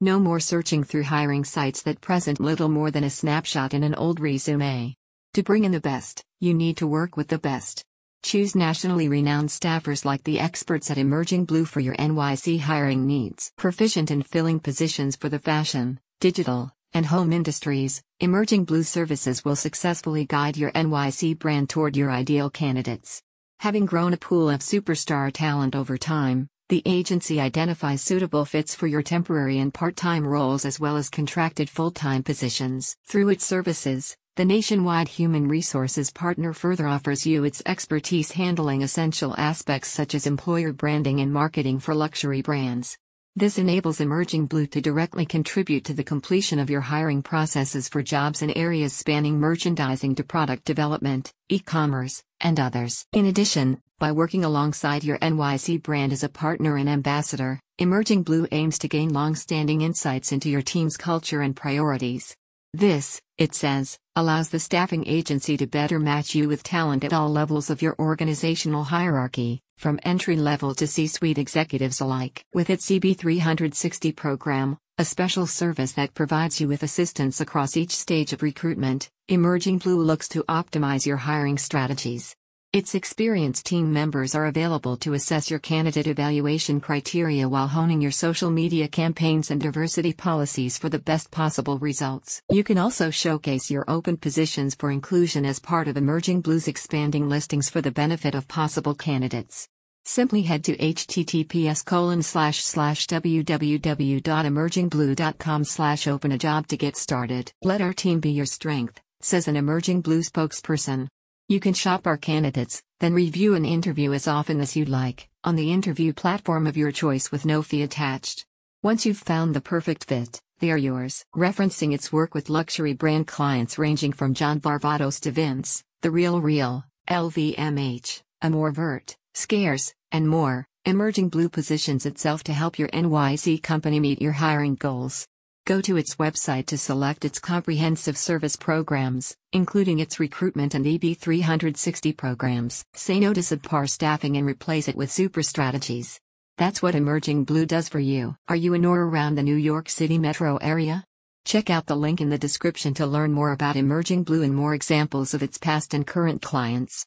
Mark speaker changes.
Speaker 1: No more searching through hiring sites that present little more than a snapshot in an old resume. To bring in the best, you need to work with the best. Choose nationally renowned staffers like the experts at Emerging Blue for your NYC hiring needs. Proficient in filling positions for the fashion, digital, and home industries, Emerging Blue Services will successfully guide your NYC brand toward your ideal candidates. Having grown a pool of superstar talent over time, the agency identifies suitable fits for your temporary and part time roles as well as contracted full time positions. Through its services, the nationwide human resources partner further offers you its expertise handling essential aspects such as employer branding and marketing for luxury brands. This enables Emerging Blue to directly contribute to the completion of your hiring processes for jobs in areas spanning merchandising to product development, e commerce, and others. In addition, by working alongside your NYC brand as a partner and ambassador, Emerging Blue aims to gain long standing insights into your team's culture and priorities. This, it says, allows the staffing agency to better match you with talent at all levels of your organizational hierarchy, from entry level to C suite executives alike. With its EB360 program, a special service that provides you with assistance across each stage of recruitment, Emerging Blue looks to optimize your hiring strategies. Its experienced team members are available to assess your candidate evaluation criteria while honing your social media campaigns and diversity policies for the best possible results. You can also showcase your open positions for inclusion as part of Emerging Blue's expanding listings for the benefit of possible candidates. Simply head to https colon slash slash www.emergingblue.com slash open a job to get started. Let our team be your strength, says an Emerging Blue spokesperson. You can shop our candidates, then review an interview as often as you'd like, on the interview platform of your choice with no fee attached. Once you've found the perfect fit, they are yours. Referencing its work with luxury brand clients ranging from John Varvatos to Vince, The Real Real, LVMH, Amour Vert, Scarce, and more, Emerging Blue positions itself to help your NYC company meet your hiring goals. Go to its website to select its comprehensive service programs, including its recruitment and EB360 programs. Say no to subpar staffing and replace it with super strategies. That's what Emerging Blue does for you. Are you in or around the New York City metro area? Check out the link in the description to learn more about Emerging Blue and more examples of its past and current clients.